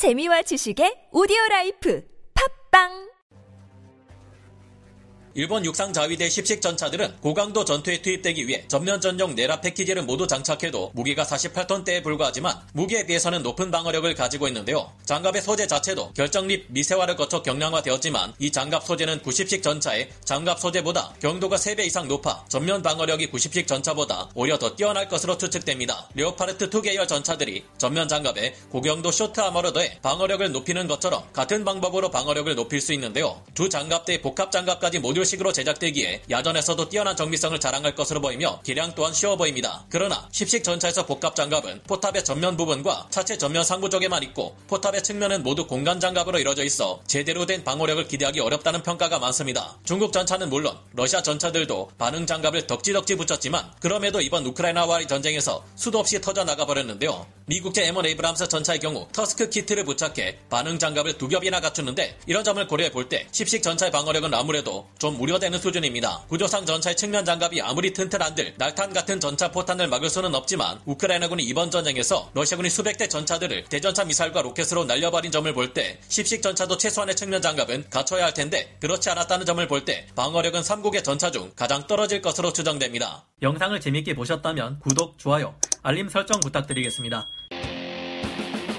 재미와 지식의 오디오 라이프. 팟빵 일본 육상 자위대 10식 전차들은 고강도 전투에 투입되기 위해 전면 전용 내라 패키지를 모두 장착해도 무게가 48톤대에 불과하지만 무게에 비해서는 높은 방어력을 가지고 있는데요. 장갑의 소재 자체도 결정립 미세화를 거쳐 경량화되었지만 이 장갑 소재는 90식 전차의 장갑 소재보다 경도가 3배 이상 높아 전면 방어력이 90식 전차보다 오히려 더 뛰어날 것으로 추측됩니다. 레오파르트 2 계열 전차들이 전면 장갑에 고경도 쇼트 armor를 더해 방어력을 높이는 것처럼 같은 방법으로 방어력을 높일 수 있는데요. 두 장갑대 복합 장갑까지 모듈 식으로 제작되기에 야전에서도 뛰어난 정비성을 자랑할 것으로 보이며 개량 또한 쉬워 보입니다. 그러나 10식 전차에서 복합 장갑은 포탑의 전면 부분과 차체 전면 상부 쪽에만 있고 포탑의 측면은 모두 공간 장갑으로 이루어져 있어 제대로 된 방어력을 기대하기 어렵다는 평가가 많습니다. 중국 전차는 물론 러시아 전차들도 반응 장갑을 덕지덕지 붙였지만 그럼에도 이번 우크라이나와의 전쟁에서 수도 없이 터져 나가 버렸는데요. 미국제 M1 에이브람스 전차의 경우 TUSK 키트를 부착해 반응 장갑을 두 겹이나 갖추는데 이런 점을 고려해 볼때 10식 전차의 방어력은 아무래도 좀 우려되는 수준입니다. 구조상 전차의 측면 장갑이 아무리 튼튼한들 날탄 같은 전차 포탄을 막을 수는 없지만 우크라이나군이 이번 전쟁에서 러시아군이 수백 대 전차들을 대전차 미사일과 로켓으로 날려버린 점을 볼때 10식 전차도 최소한의 측면 장갑은 갖춰야 할 텐데 그렇지 않았다는 점을 볼 때 방어력은 3국의 전차 중 가장 떨어질 것으로 추정됩니다. 영상을 재밌게 보셨다면 구독, 좋아요, 알림 설정 부탁드리겠습니다. Bye.